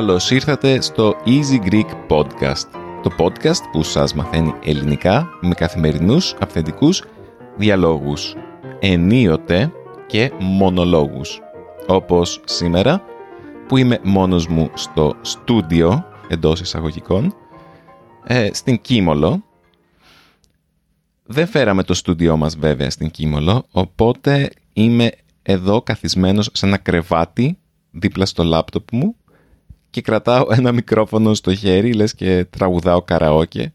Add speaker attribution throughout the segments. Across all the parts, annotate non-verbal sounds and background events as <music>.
Speaker 1: Καλώς ήρθατε στο Easy Greek Podcast, το podcast που σας μαθαίνει ελληνικά με καθημερινούς αυθεντικούς διαλόγους, ενίοτε και μονολόγους. Όπως σήμερα που είμαι μόνος μου στο στούντιο εντός εισαγωγικών, ε, στην Κίμολο. Δεν φέραμε το στούντιό μας βέβαια στην Κίμολο, οπότε είμαι εδώ καθισμένος σε ένα κρεβάτι δίπλα στο λάπτοπ μου και κρατάω ένα μικρόφωνο στο χέρι, λες και τραγουδάω καραόκε.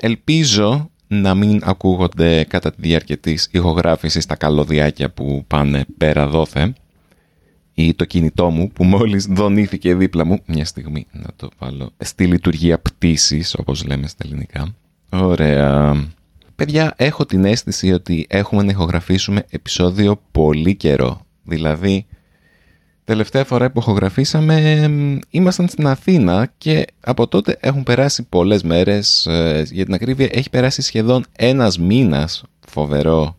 Speaker 1: ελπίζω να μην ακούγονται κατά τη διάρκεια της ηχογράφησης τα καλωδιάκια που πάνε πέρα δόθε ή το κινητό μου που μόλις δονήθηκε δίπλα μου. Μια στιγμή να το βάλω στη λειτουργία πτήσης όπως λέμε στα ελληνικά. Ωραία. Παιδιά, έχω την αίσθηση ότι έχουμε να ηχογραφήσουμε επεισόδιο πολύ καιρό. Δηλαδή, Τελευταία φορά που ηχογραφήσαμε ήμασταν στην Αθήνα και από τότε έχουν περάσει πολλές μέρες. Ε, για την ακρίβεια έχει περάσει σχεδόν ένας μήνας. Φοβερό.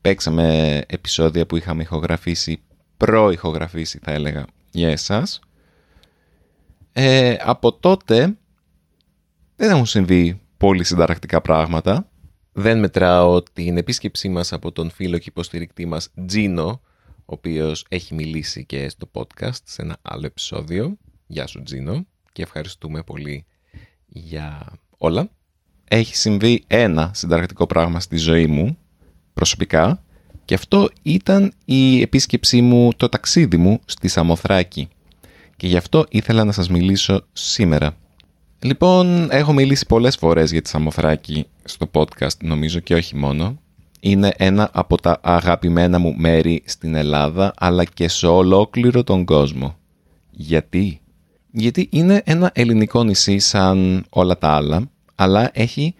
Speaker 1: Παίξαμε επεισόδια που είχαμε ηχογραφήσει, προ-ηχογραφήσει θα έλεγα για εσάς. Ε, από τότε δεν έχουν συμβεί πολύ συνταρακτικά πράγματα. Δεν μετράω την επίσκεψή μας από τον φίλο και υποστηρικτή μας Τζίνο, ο οποίος έχει μιλήσει και στο podcast σε ένα άλλο επεισόδιο. Γεια σου Τζίνο και ευχαριστούμε πολύ για όλα. Έχει συμβεί ένα συνταρακτικό πράγμα στη ζωή μου προσωπικά και αυτό ήταν η επίσκεψή μου, το ταξίδι μου στη Σαμοθράκη και γι' αυτό ήθελα να σας μιλήσω σήμερα. Λοιπόν, έχω μιλήσει πολλές φορές για τη Σαμοθράκη στο podcast νομίζω και όχι μόνο είναι ένα από τα αγαπημένα μου μέρη στην Ελλάδα αλλά και σε ολόκληρο τον κόσμο. Γιατί; Γιατί είναι ένα ελληνικό νησί σαν όλα τα άλλα, αλλά έχει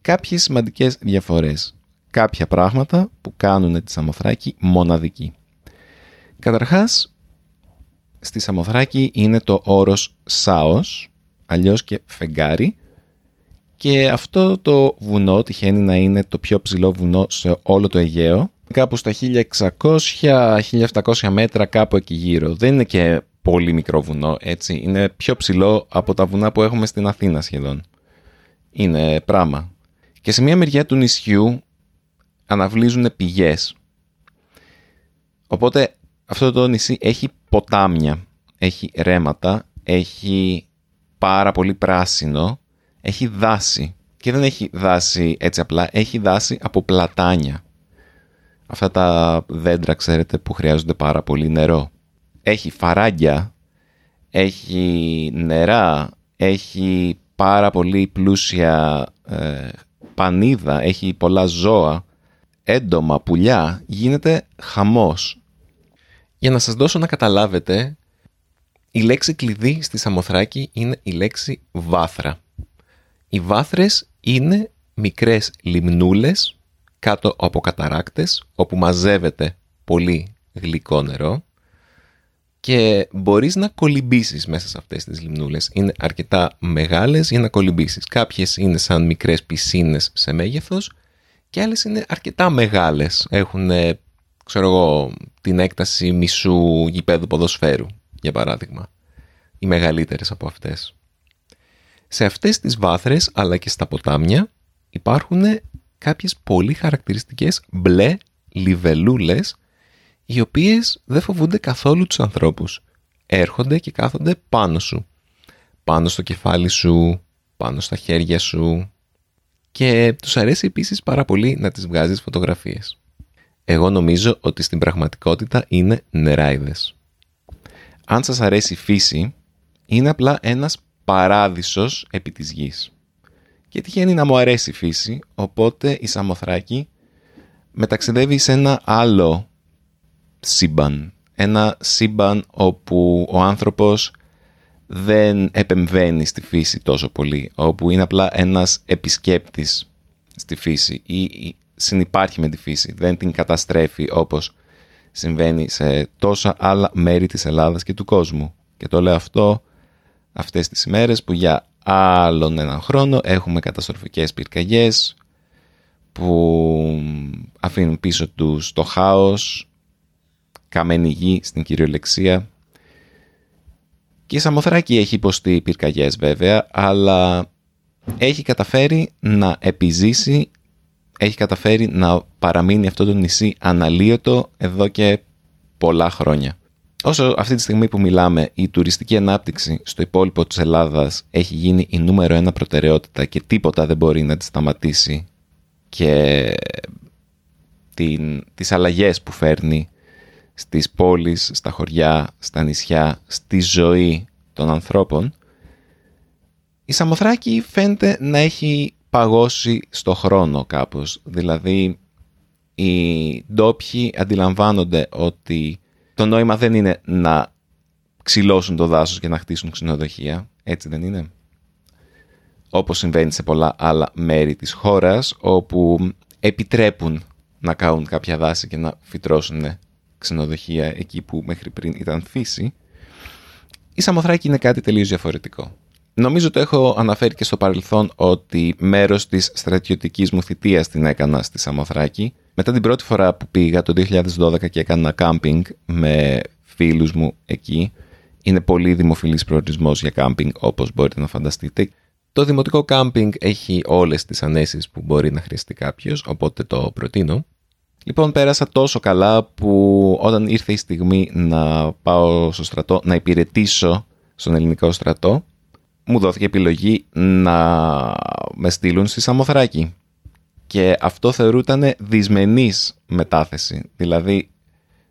Speaker 1: κάποιες σημαντικές διαφορές. Κάποια πράγματα που κάνουν τη Σαμοθράκη μοναδική. Καταρχάς, στη Σαμοθράκη είναι το όρος Σάος, αλλιώς και φεγγάρι, και αυτό το βουνό τυχαίνει να είναι το πιο ψηλό βουνό σε όλο το Αιγαίο. Κάπου στα 1600-1700 μέτρα κάπου εκεί γύρω. Δεν είναι και πολύ μικρό βουνό, έτσι. Είναι πιο ψηλό από τα βουνά που έχουμε στην Αθήνα σχεδόν. Είναι πράγμα. Και σε μία μεριά του νησιού αναβλύζουν πηγές. Οπότε αυτό το νησί έχει ποτάμια, έχει ρέματα, έχει πάρα πολύ πράσινο έχει δάση. Και δεν έχει δάση έτσι απλά, έχει δάση από πλατάνια. Αυτά τα δέντρα, ξέρετε, που χρειάζονται πάρα πολύ νερό. Έχει φαράγγια, έχει νερά, έχει πάρα πολύ πλούσια ε, πανίδα, έχει πολλά ζώα, έντομα, πουλιά, γίνεται χαμός. Για να σας δώσω να καταλάβετε, η λέξη κλειδί στη Σαμοθράκη είναι η λέξη βάθρα. Οι βάθρες είναι μικρές λιμνούλες κάτω από καταράκτες όπου μαζεύεται πολύ γλυκό νερό και μπορείς να κολυμπήσεις μέσα σε αυτές τις λιμνούλες. Είναι αρκετά μεγάλες για να κολυμπήσεις. Κάποιες είναι σαν μικρές πισίνες σε μέγεθος και άλλες είναι αρκετά μεγάλες. Έχουν, ξέρω εγώ, την έκταση μισού γηπέδου ποδοσφαίρου, για παράδειγμα. Οι μεγαλύτερες από αυτές. Σε αυτές τις βάθρες αλλά και στα ποτάμια υπάρχουν κάποιες πολύ χαρακτηριστικές μπλε λιβελούλες οι οποίες δεν φοβούνται καθόλου τους ανθρώπους. Έρχονται και κάθονται πάνω σου. Πάνω στο κεφάλι σου, πάνω στα χέρια σου και τους αρέσει επίσης πάρα πολύ να τις βγάζεις φωτογραφίες. Εγώ νομίζω ότι στην πραγματικότητα είναι νεράιδες. Αν σας αρέσει η φύση, είναι απλά ένας παράδεισος επί της γης. Και τυχαίνει να μου αρέσει η φύση, οπότε η Σαμοθράκη μεταξιδεύει σε ένα άλλο σύμπαν. Ένα σύμπαν όπου ο άνθρωπος δεν επεμβαίνει στη φύση τόσο πολύ, όπου είναι απλά ένας επισκέπτης στη φύση ή συνυπάρχει με τη φύση, δεν την καταστρέφει όπως συμβαίνει σε τόσα άλλα μέρη της Ελλάδας και του κόσμου. Και το λέω αυτό αυτές τις ημέρες που για άλλον έναν χρόνο έχουμε καταστροφικές πυρκαγιές που αφήνουν πίσω τους το χάος, καμένη γη στην κυριολεξία. Και η Σαμοθράκη έχει υποστεί πυρκαγιές βέβαια, αλλά έχει καταφέρει να επιζήσει, έχει καταφέρει να παραμείνει αυτό το νησί αναλύωτο εδώ και πολλά χρόνια. Όσο αυτή τη στιγμή που μιλάμε η τουριστική ανάπτυξη στο υπόλοιπο της Ελλάδας έχει γίνει η νούμερο ένα προτεραιότητα και τίποτα δεν μπορεί να τη σταματήσει και την, τις αλλαγές που φέρνει στις πόλεις, στα χωριά, στα νησιά, στη ζωή των ανθρώπων, η Σαμοθράκη φαίνεται να έχει παγώσει στο χρόνο κάπως. Δηλαδή, οι ντόπιοι αντιλαμβάνονται ότι το νόημα δεν είναι να ξυλώσουν το δάσος και να χτίσουν ξενοδοχεία. Έτσι δεν είναι. Όπως συμβαίνει σε πολλά άλλα μέρη της χώρας, όπου επιτρέπουν να κάνουν κάποια δάση και να φυτρώσουν ξενοδοχεία εκεί που μέχρι πριν ήταν φύση. Η Σαμοθράκη είναι κάτι τελείως διαφορετικό. Νομίζω το έχω αναφέρει και στο παρελθόν ότι μέρος της στρατιωτικής μου θητείας την έκανα στη Σαμοθράκη. Μετά την πρώτη φορά που πήγα το 2012 και έκανα κάμπινγκ με φίλους μου εκεί, είναι πολύ δημοφιλής προορισμός για κάμπινγκ όπως μπορείτε να φανταστείτε. Το δημοτικό κάμπινγκ έχει όλες τις ανέσεις που μπορεί να χρειαστεί κάποιος, οπότε το προτείνω. Λοιπόν, πέρασα τόσο καλά που όταν ήρθε η στιγμή να πάω στο στρατό, να υπηρετήσω στον ελληνικό στρατό, μου δόθηκε επιλογή να με στείλουν στη Σαμοθράκη. Και αυτό θεωρούταν δυσμενής μετάθεση. Δηλαδή,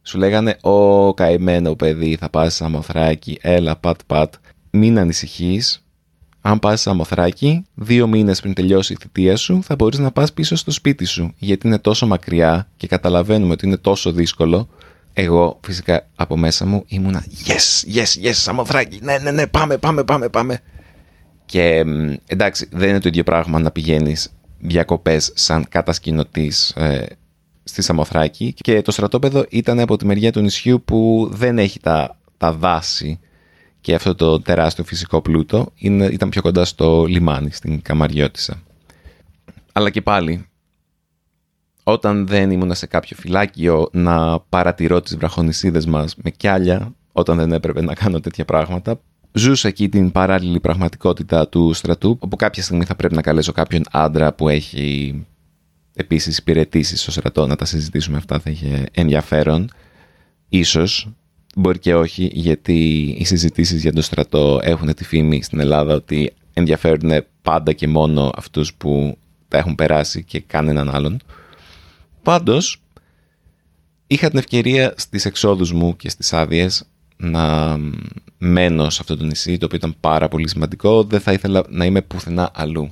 Speaker 1: σου λέγανε «Ω καημένο παιδί, θα πας στη Σαμοθράκη, έλα πατ πατ, μην ανησυχείς, αν πας σε Σαμοθράκη, δύο μήνες πριν τελειώσει η θητεία σου, θα μπορείς να πας πίσω στο σπίτι σου, γιατί είναι τόσο μακριά και καταλαβαίνουμε ότι είναι τόσο δύσκολο. Εγώ φυσικά από μέσα μου ήμουνα yes, yes, yes, Σαμοθράκη, ναι, ναι, ναι, πάμε, πάμε, πάμε, πάμε. Και εντάξει, δεν είναι το ίδιο πράγμα να πηγαίνεις διακοπές σαν κατασκηνωτής ε, στη Σαμοθράκη και το στρατόπεδο ήταν από τη μεριά του νησιού που δεν έχει τα, τα δάση και αυτό το τεράστιο φυσικό πλούτο είναι, ήταν πιο κοντά στο λιμάνι, στην Καμαριώτισσα. Αλλά και πάλι, όταν δεν ήμουν σε κάποιο φυλάκιο να παρατηρώ τις βραχονισίδες μας με κιάλια, όταν δεν έπρεπε να κάνω τέτοια πράγματα, ζούσα εκεί την παράλληλη πραγματικότητα του στρατού, όπου κάποια στιγμή θα πρέπει να καλέσω κάποιον άντρα που έχει επίσης υπηρετήσει στο στρατό να τα συζητήσουμε αυτά, θα είχε ενδιαφέρον. Ίσως Μπορεί και όχι, γιατί οι συζητήσεις για το στρατό έχουν τη φήμη στην Ελλάδα ότι ενδιαφέρουν πάντα και μόνο αυτούς που τα έχουν περάσει και κανέναν άλλον. Πάντως, είχα την ευκαιρία στις εξόδους μου και στις άδειες να μένω σε αυτό το νησί, το οποίο ήταν πάρα πολύ σημαντικό. Δεν θα ήθελα να είμαι πουθενά αλλού.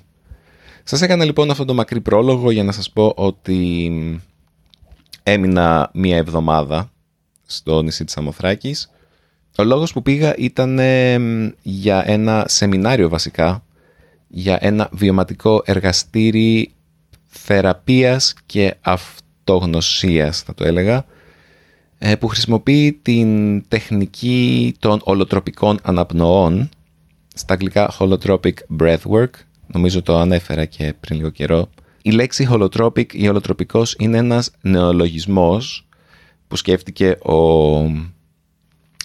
Speaker 1: Σας έκανα λοιπόν αυτό το μακρύ πρόλογο για να σας πω ότι έμεινα μία εβδομάδα στο νησί της Αμοθράκης. Ο λόγος που πήγα ήταν για ένα σεμινάριο βασικά, για ένα βιωματικό εργαστήρι θεραπείας και αυτογνωσίας θα το έλεγα, ε, που χρησιμοποιεί την τεχνική των ολοτροπικών αναπνοών, στα αγγλικά holotropic breathwork, νομίζω το ανέφερα και πριν λίγο καιρό. Η λέξη holotropic ή ολοτροπικός είναι ένας νεολογισμός που σκέφτηκε ο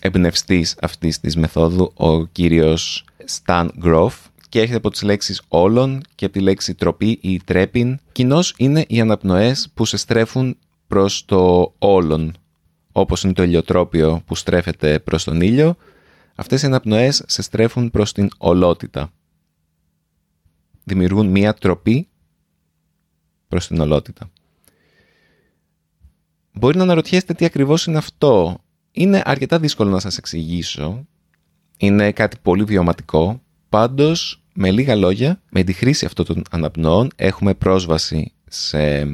Speaker 1: εμπνευστής αυτής της μεθόδου, ο κύριος Stan Groff και έρχεται από τις λέξεις όλων και από τη λέξη τροπή ή τρέπιν. Κοινώς είναι οι αναπνοές που σε στρέφουν προς το όλον, όπως είναι το ηλιοτρόπιο που στρέφεται προς τον ήλιο, αυτές οι αναπνοές σε στρέφουν προς την ολότητα. Δημιουργούν μία τροπή προς την ολότητα. Μπορεί να αναρωτιέστε τι ακριβώς είναι αυτό. Είναι αρκετά δύσκολο να σας εξηγήσω. Είναι κάτι πολύ βιωματικό. Πάντως, με λίγα λόγια, με τη χρήση αυτών των αναπνοών έχουμε πρόσβαση σε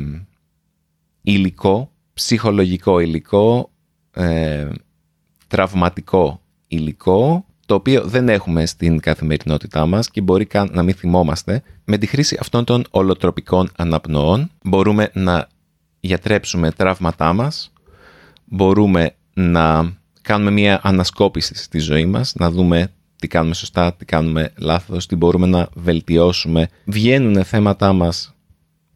Speaker 1: υλικό, ψυχολογικό υλικό, ε, τραυματικό υλικό, το οποίο δεν έχουμε στην καθημερινότητά μας και μπορεί καν να μην θυμόμαστε. Με τη χρήση αυτών των ολοτροπικών αναπνοών μπορούμε να γιατρέψουμε τραύματά μας, μπορούμε να κάνουμε μια ανασκόπηση στη ζωή μας, να δούμε τι κάνουμε σωστά, τι κάνουμε λάθος, τι μπορούμε να βελτιώσουμε. Βγαίνουν θέματα μας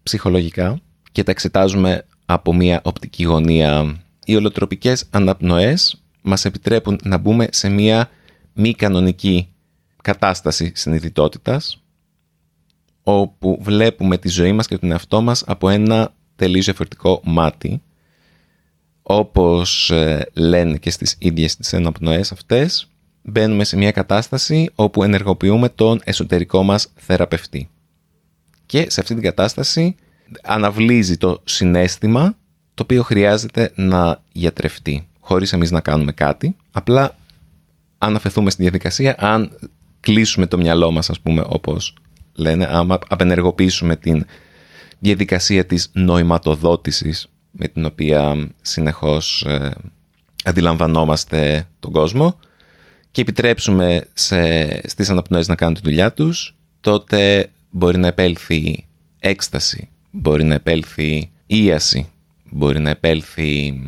Speaker 1: ψυχολογικά και τα εξετάζουμε από μια οπτική γωνία. Οι ολοτροπικές αναπνοές μας επιτρέπουν να μπούμε σε μια μη κανονική κατάσταση συνειδητότητας, όπου βλέπουμε τη ζωή μας και τον εαυτό μας από ένα τελείως διαφορετικό μάτι, όπως ε, λένε και στις ίδιες τις αναπνοές αυτές, μπαίνουμε σε μια κατάσταση όπου ενεργοποιούμε τον εσωτερικό μας θεραπευτή. Και σε αυτή την κατάσταση αναβλύζει το συνέστημα το οποίο χρειάζεται να γιατρευτεί, χωρίς εμείς να κάνουμε κάτι. Απλά αν αφαιθούμε στη διαδικασία, αν κλείσουμε το μυαλό μας, ας πούμε, όπως λένε, άμα απενεργοποιήσουμε την διαδικασία της νοηματοδότησης με την οποία συνεχώς ε, αντιλαμβανόμαστε τον κόσμο και επιτρέψουμε σε, στις αναπνοές να κάνουν τη δουλειά τους, τότε μπορεί να επέλθει έκσταση, μπορεί να επέλθει ίαση, μπορεί να επέλθει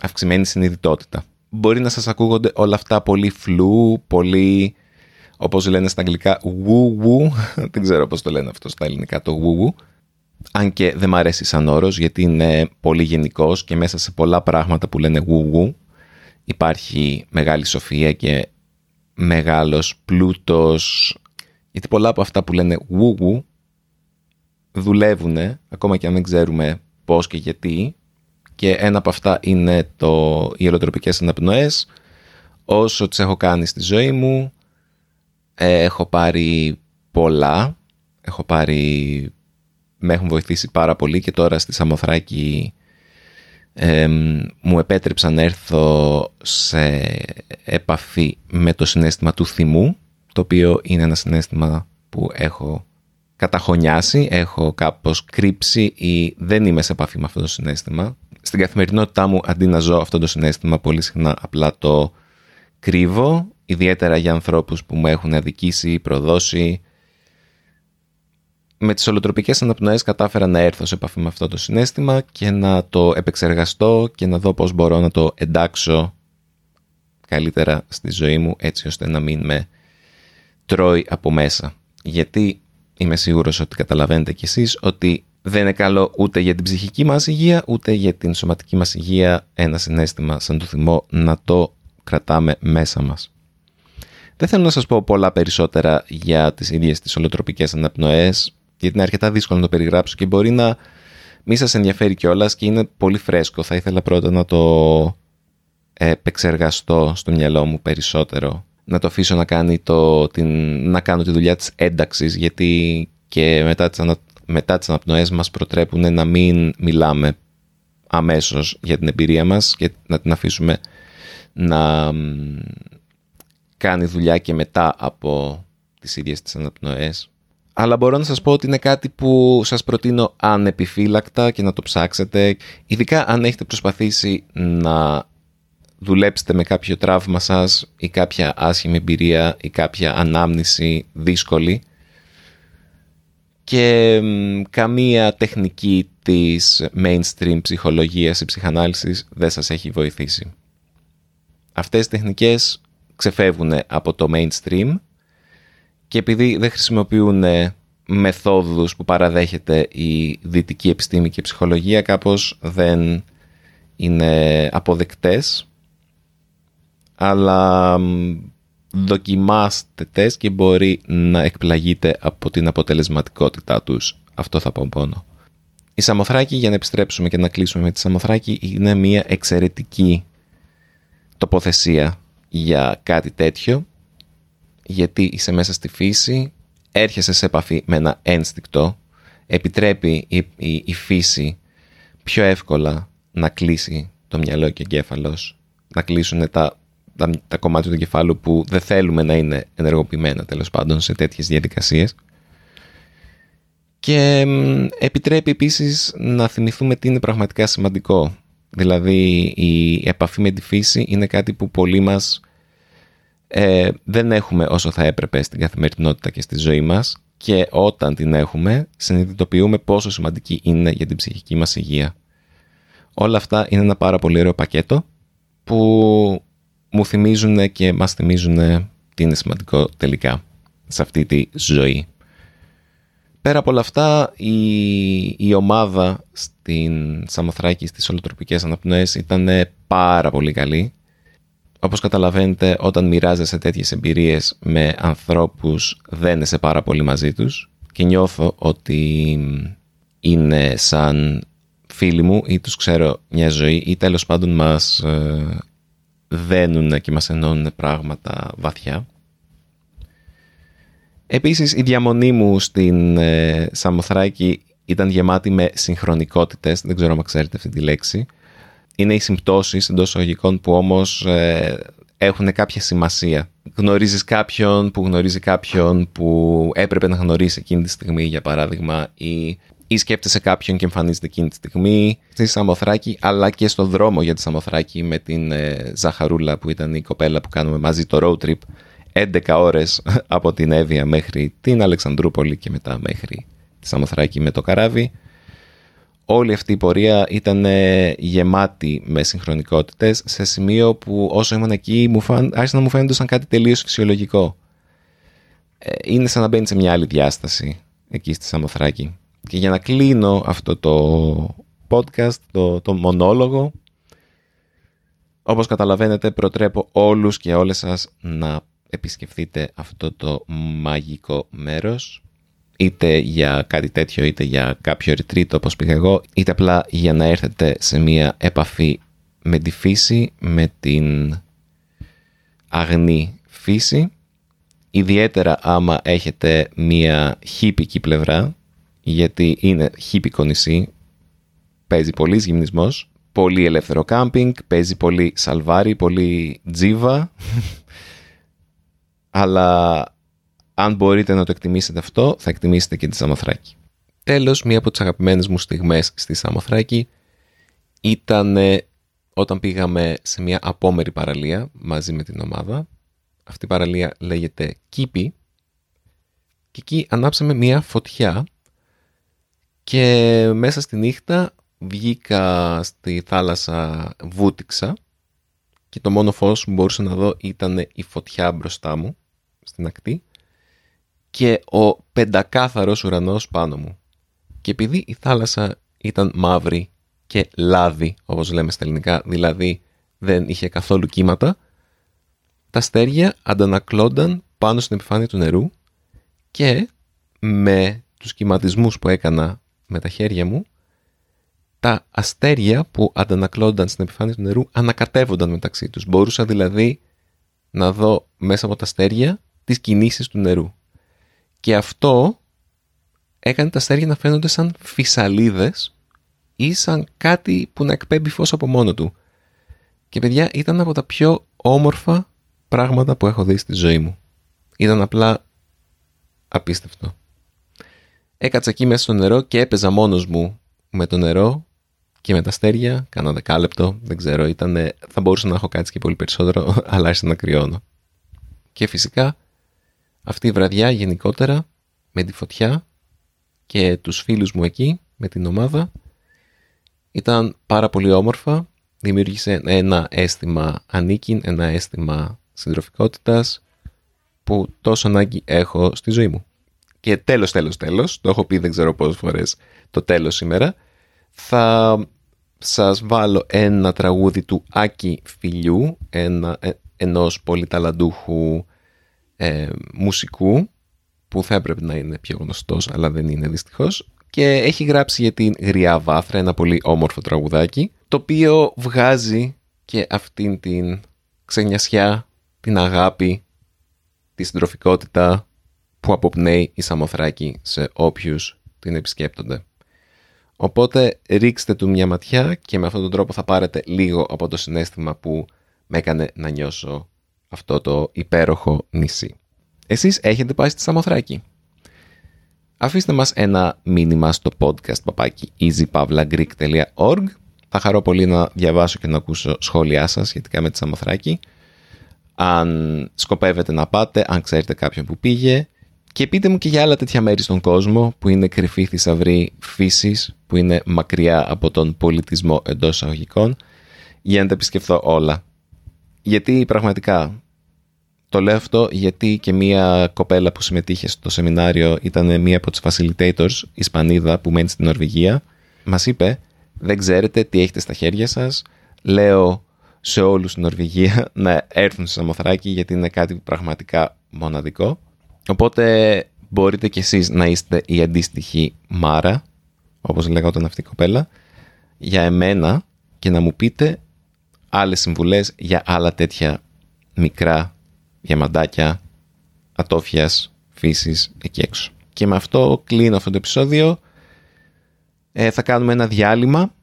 Speaker 1: αυξημένη συνειδητότητα. Μπορεί να σας ακούγονται όλα αυτά πολύ φλού, πολύ, όπως λένε στα αγγλικά, woo-woo. <laughs> Δεν ξέρω πώς το λένε αυτό στα ελληνικά, το woo-woo. Αν και δεν μ' αρέσει σαν όρος, γιατί είναι πολύ γενικός και μέσα σε πολλά πράγματα που λένε woo-woo υπάρχει μεγάλη σοφία και μεγάλος πλούτος. Γιατί πολλά από αυτά που λένε woo-woo δουλεύουν, ακόμα και αν δεν ξέρουμε πώς και γιατί. Και ένα από αυτά είναι το, οι ελοτροπικές αναπνοές. Όσο τις έχω κάνει στη ζωή μου, ε, έχω πάρει πολλά. Έχω πάρει... Με έχουν βοηθήσει πάρα πολύ και τώρα στη Σαμοθράκη μου επέτρεψαν να έρθω σε επαφή με το συνέστημα του θυμού, το οποίο είναι ένα συνέστημα που έχω καταχωνιάσει, έχω κάπως κρύψει ή δεν είμαι σε επαφή με αυτό το συνέστημα. Στην καθημερινότητά μου αντί να ζω αυτό το συνέστημα πολύ συχνά απλά το κρύβω, ιδιαίτερα για ανθρώπους που μου έχουν αδικήσει ή προδώσει. Με τις ολοτροπικές αναπνοές κατάφερα να έρθω σε επαφή με αυτό το συνέστημα και να το επεξεργαστώ και να δω πώς μπορώ να το εντάξω καλύτερα στη ζωή μου έτσι ώστε να μην με τρώει από μέσα. Γιατί είμαι σίγουρος ότι καταλαβαίνετε κι εσείς ότι δεν είναι καλό ούτε για την ψυχική μας υγεία ούτε για την σωματική μας υγεία ένα συνέστημα σαν το θυμό να το κρατάμε μέσα μας. Δεν θέλω να σας πω πολλά περισσότερα για τις ίδιες τις ολοτροπικές αναπνοές γιατί είναι αρκετά δύσκολο να το περιγράψω και μπορεί να μη σας ενδιαφέρει κιόλας και είναι πολύ φρέσκο. Θα ήθελα πρώτα να το επεξεργαστώ στο μυαλό μου περισσότερο να το αφήσω να, κάνει το, την, να κάνω τη δουλειά της ένταξης γιατί και μετά τις, ανα, μετά τις αναπνοές μας προτρέπουν να μην μιλάμε αμέσως για την εμπειρία μας και να την αφήσουμε να κάνει δουλειά και μετά από τις ίδιες τις αναπνοές. Αλλά μπορώ να σας πω ότι είναι κάτι που σας προτείνω ανεπιφύλακτα και να το ψάξετε. Ειδικά αν έχετε προσπαθήσει να δουλέψετε με κάποιο τραύμα σας ή κάποια άσχημη εμπειρία ή κάποια ανάμνηση δύσκολη και καμία τεχνική της mainstream ψυχολογίας ή ψυχανάλυσης δεν σας έχει βοηθήσει. Αυτές οι τεχνικές ξεφεύγουν από το mainstream και επειδή δεν χρησιμοποιούν μεθόδους που παραδέχεται η δυτική επιστήμη και ψυχολογία κάπως δεν είναι αποδεκτές αλλά δοκιμάστε τεστ και μπορεί να εκπλαγείτε από την αποτελεσματικότητά τους. Αυτό θα πω πόνο. Η Σαμοθράκη, για να επιστρέψουμε και να κλείσουμε με τη Σαμοθράκη, είναι μια εξαιρετική τοποθεσία για κάτι τέτοιο, γιατί είσαι μέσα στη φύση, έρχεσαι σε επαφή με ένα ένστικτο, επιτρέπει η, η, η φύση πιο εύκολα να κλείσει το μυαλό και ο εγκέφαλος, να κλείσουν τα τα, τα κομμάτια του κεφάλου που δεν θέλουμε να είναι ενεργοποιημένα τέλος πάντων σε τέτοιες διαδικασίες. Και επιτρέπει επίσης να θυμηθούμε τι είναι πραγματικά σημαντικό. Δηλαδή η επαφή με τη φύση είναι κάτι που πολλοί μας ε, δεν έχουμε όσο θα έπρεπε στην καθημερινότητα και στη ζωή μας και όταν την έχουμε συνειδητοποιούμε πόσο σημαντική είναι για την ψυχική μας υγεία. Όλα αυτά είναι ένα πάρα πολύ ωραίο πακέτο που μου θυμίζουν και μας θυμίζουν τι είναι σημαντικό τελικά σε αυτή τη ζωή. Πέρα από όλα αυτά, η, η ομάδα στην Σαμοθράκη στις ολοτροπικές αναπνοές ήταν πάρα πολύ καλή. Όπως καταλαβαίνετε, όταν μοιράζεσαι τέτοιες εμπειρίες με ανθρώπους, δεν είσαι πάρα πολύ μαζί τους και νιώθω ότι είναι σαν φίλοι μου ή τους ξέρω μια ζωή ή τέλος πάντων μας ε, δένουν και μας ενώνουν πράγματα βαθιά. Επίσης η διαμονή μου στην ε, Σαμοθράκη ήταν γεμάτη με συγχρονικότητες, δεν ξέρω αν ξέρετε αυτή τη λέξη. Είναι οι συμπτώσεις εντός εισαγωγικών που όμως ε, έχουν κάποια σημασία. Γνωρίζεις κάποιον που γνωρίζει κάποιον που έπρεπε να γνωρίσει εκείνη τη στιγμή για παράδειγμα ή, ή σκέπτεσαι κάποιον και εμφανίζεται εκείνη τη στιγμή στη Σαμοθράκη αλλά και στο δρόμο για τη Σαμοθράκη με την ε, Ζαχαρούλα που ήταν η κοπέλα που κάνουμε μαζί το road trip 11 ώρες <laughs> από την Εύβοια μέχρι την Αλεξανδρούπολη και μετά μέχρι τη Σαμοθράκη με το καράβι. Όλη αυτή η πορεία ήταν ε, γεμάτη με συγχρονικότητες σε σημείο που όσο ήμουν εκεί μου φαν... άρχισε να μου φαίνεται σαν κάτι τελείως φυσιολογικό. Ε, είναι σαν να μπαίνει σε μια άλλη διάσταση εκεί στη Σαμοθράκη. Και για να κλείνω αυτό το podcast, το, το μονόλογο, όπως καταλαβαίνετε προτρέπω όλους και όλες σας να επισκεφτείτε αυτό το μαγικό μέρος είτε για κάτι τέτοιο είτε για κάποιο retreat όπως πήγα εγώ είτε απλά για να έρθετε σε μια επαφή με τη φύση, με την αγνή φύση. Ιδιαίτερα άμα έχετε μια χύπικη πλευρά γιατί είναι χύπικο νησί παίζει πολύ γυμνισμός πολύ ελεύθερο κάμπινγκ, παίζει πολύ σαλβάρι, πολύ τζίβα <laughs> αλλά αν μπορείτε να το εκτιμήσετε αυτό, θα εκτιμήσετε και τη Σαμοθράκη. Τέλος, μία από τις αγαπημένες μου στιγμές στη Σαμοθράκη ήταν όταν πήγαμε σε μια απόμερη παραλία μαζί με την ομάδα. Αυτή η παραλία λέγεται Κήπη και εκεί ανάψαμε μια φωτιά και μέσα στη νύχτα βγήκα στη θάλασσα βούτυξα και το μόνο φως που μπορούσα να δω ήταν η φωτιά μπροστά μου στην ακτή και ο πεντακάθαρος ουρανός πάνω μου. Και επειδή η θάλασσα ήταν μαύρη και λάδι, όπως λέμε στα ελληνικά, δηλαδή δεν είχε καθόλου κύματα, τα αστέρια αντανακλώνταν πάνω στην επιφάνεια του νερού και με τους κυματισμούς που έκανα με τα χέρια μου, τα αστέρια που αντανακλώνταν στην επιφάνεια του νερού ανακατεύονταν μεταξύ τους. Μπορούσα δηλαδή να δω μέσα από τα αστέρια τις κινήσεις του νερού. Και αυτό έκανε τα αστέρια να φαίνονται σαν φυσαλίδες ή σαν κάτι που να εκπέμπει φως από μόνο του. Και παιδιά ήταν από τα πιο όμορφα πράγματα που έχω δει στη ζωή μου. Ήταν απλά απίστευτο. Έκατσα εκεί μέσα στο νερό και έπαιζα μόνος μου με το νερό και με τα αστέρια, κάνα δεκάλεπτο, δεν ξέρω, ήταν, θα μπορούσα να έχω κάτι και πολύ περισσότερο, <laughs> αλλά άρχισα να κρυώνω. Και φυσικά αυτή η βραδιά γενικότερα με τη φωτιά και τους φίλους μου εκεί με την ομάδα ήταν πάρα πολύ όμορφα δημιούργησε ένα αίσθημα ανήκειν, ένα αίσθημα συντροφικότητας που τόσο ανάγκη έχω στη ζωή μου. Και τέλος, τέλος, τέλος, το έχω πει δεν ξέρω πόσες φορές το τέλος σήμερα, θα σας βάλω ένα τραγούδι του Άκη Φιλιού, ένα, ε, ενός πολυταλαντούχου ε, μουσικού που θα έπρεπε να είναι πιο γνωστός αλλά δεν είναι δυστυχώς και έχει γράψει για την Γριά Βάθρα ένα πολύ όμορφο τραγουδάκι το οποίο βγάζει και αυτήν την ξενιασιά, την αγάπη, τη συντροφικότητα που αποπνέει η Σαμοθράκη σε όποιους την επισκέπτονται. Οπότε ρίξτε του μια ματιά και με αυτόν τον τρόπο θα πάρετε λίγο από το συνέστημα που με έκανε να νιώσω αυτό το υπέροχο νησί. Εσείς έχετε πάει στη Σαμοθράκη; Αφήστε μας ένα μήνυμα στο podcast παπάκι easypavlagreek.org Θα χαρώ πολύ να διαβάσω και να ακούσω σχόλιά σας σχετικά με τη Σαμοθράκη. Αν σκοπεύετε να πάτε, αν ξέρετε κάποιον που πήγε. Και πείτε μου και για άλλα τέτοια μέρη στον κόσμο που είναι κρυφή θησαυρή φύσης, που είναι μακριά από τον πολιτισμό εντός αγωγικών, για να τα επισκεφθώ όλα γιατί πραγματικά το λέω αυτό γιατί και μία κοπέλα που συμμετείχε στο σεμινάριο ήταν μία από τις facilitators, Ισπανίδα που μένει στην Νορβηγία. Μας είπε, δεν ξέρετε τι έχετε στα χέρια σας. Λέω σε όλους στην Νορβηγία να έρθουν στο Σαμοθράκι γιατί είναι κάτι πραγματικά μοναδικό. Οπότε μπορείτε κι εσείς να είστε η αντίστοιχη Μάρα, όπως λέγονταν αυτή η κοπέλα, για εμένα και να μου πείτε άλλες συμβουλές για άλλα τέτοια μικρά διαμαντάκια ατόφιας φύσης εκεί έξω. Και με αυτό κλείνω αυτό το επεισόδιο. Ε, θα κάνουμε ένα διάλειμμα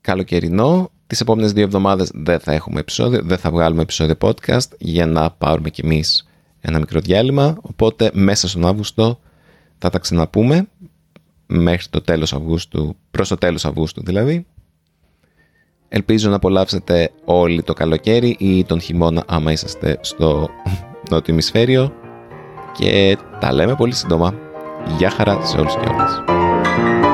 Speaker 1: καλοκαιρινό. Τις επόμενες δύο εβδομάδες δεν θα έχουμε επεισόδιο, δεν θα βγάλουμε επεισόδιο podcast για να πάρουμε κι εμείς ένα μικρό διάλειμμα. Οπότε μέσα στον Αύγουστο θα τα ξαναπούμε μέχρι το τέλος Αυγούστου, προς το τέλος Αυγούστου δηλαδή. Ελπίζω να απολαύσετε όλοι το καλοκαίρι ή τον χειμώνα άμα είσαστε στο <laughs> νότιο ημισφαίριο και τα λέμε πολύ σύντομα. Γεια χαρά σε όλους και όλες.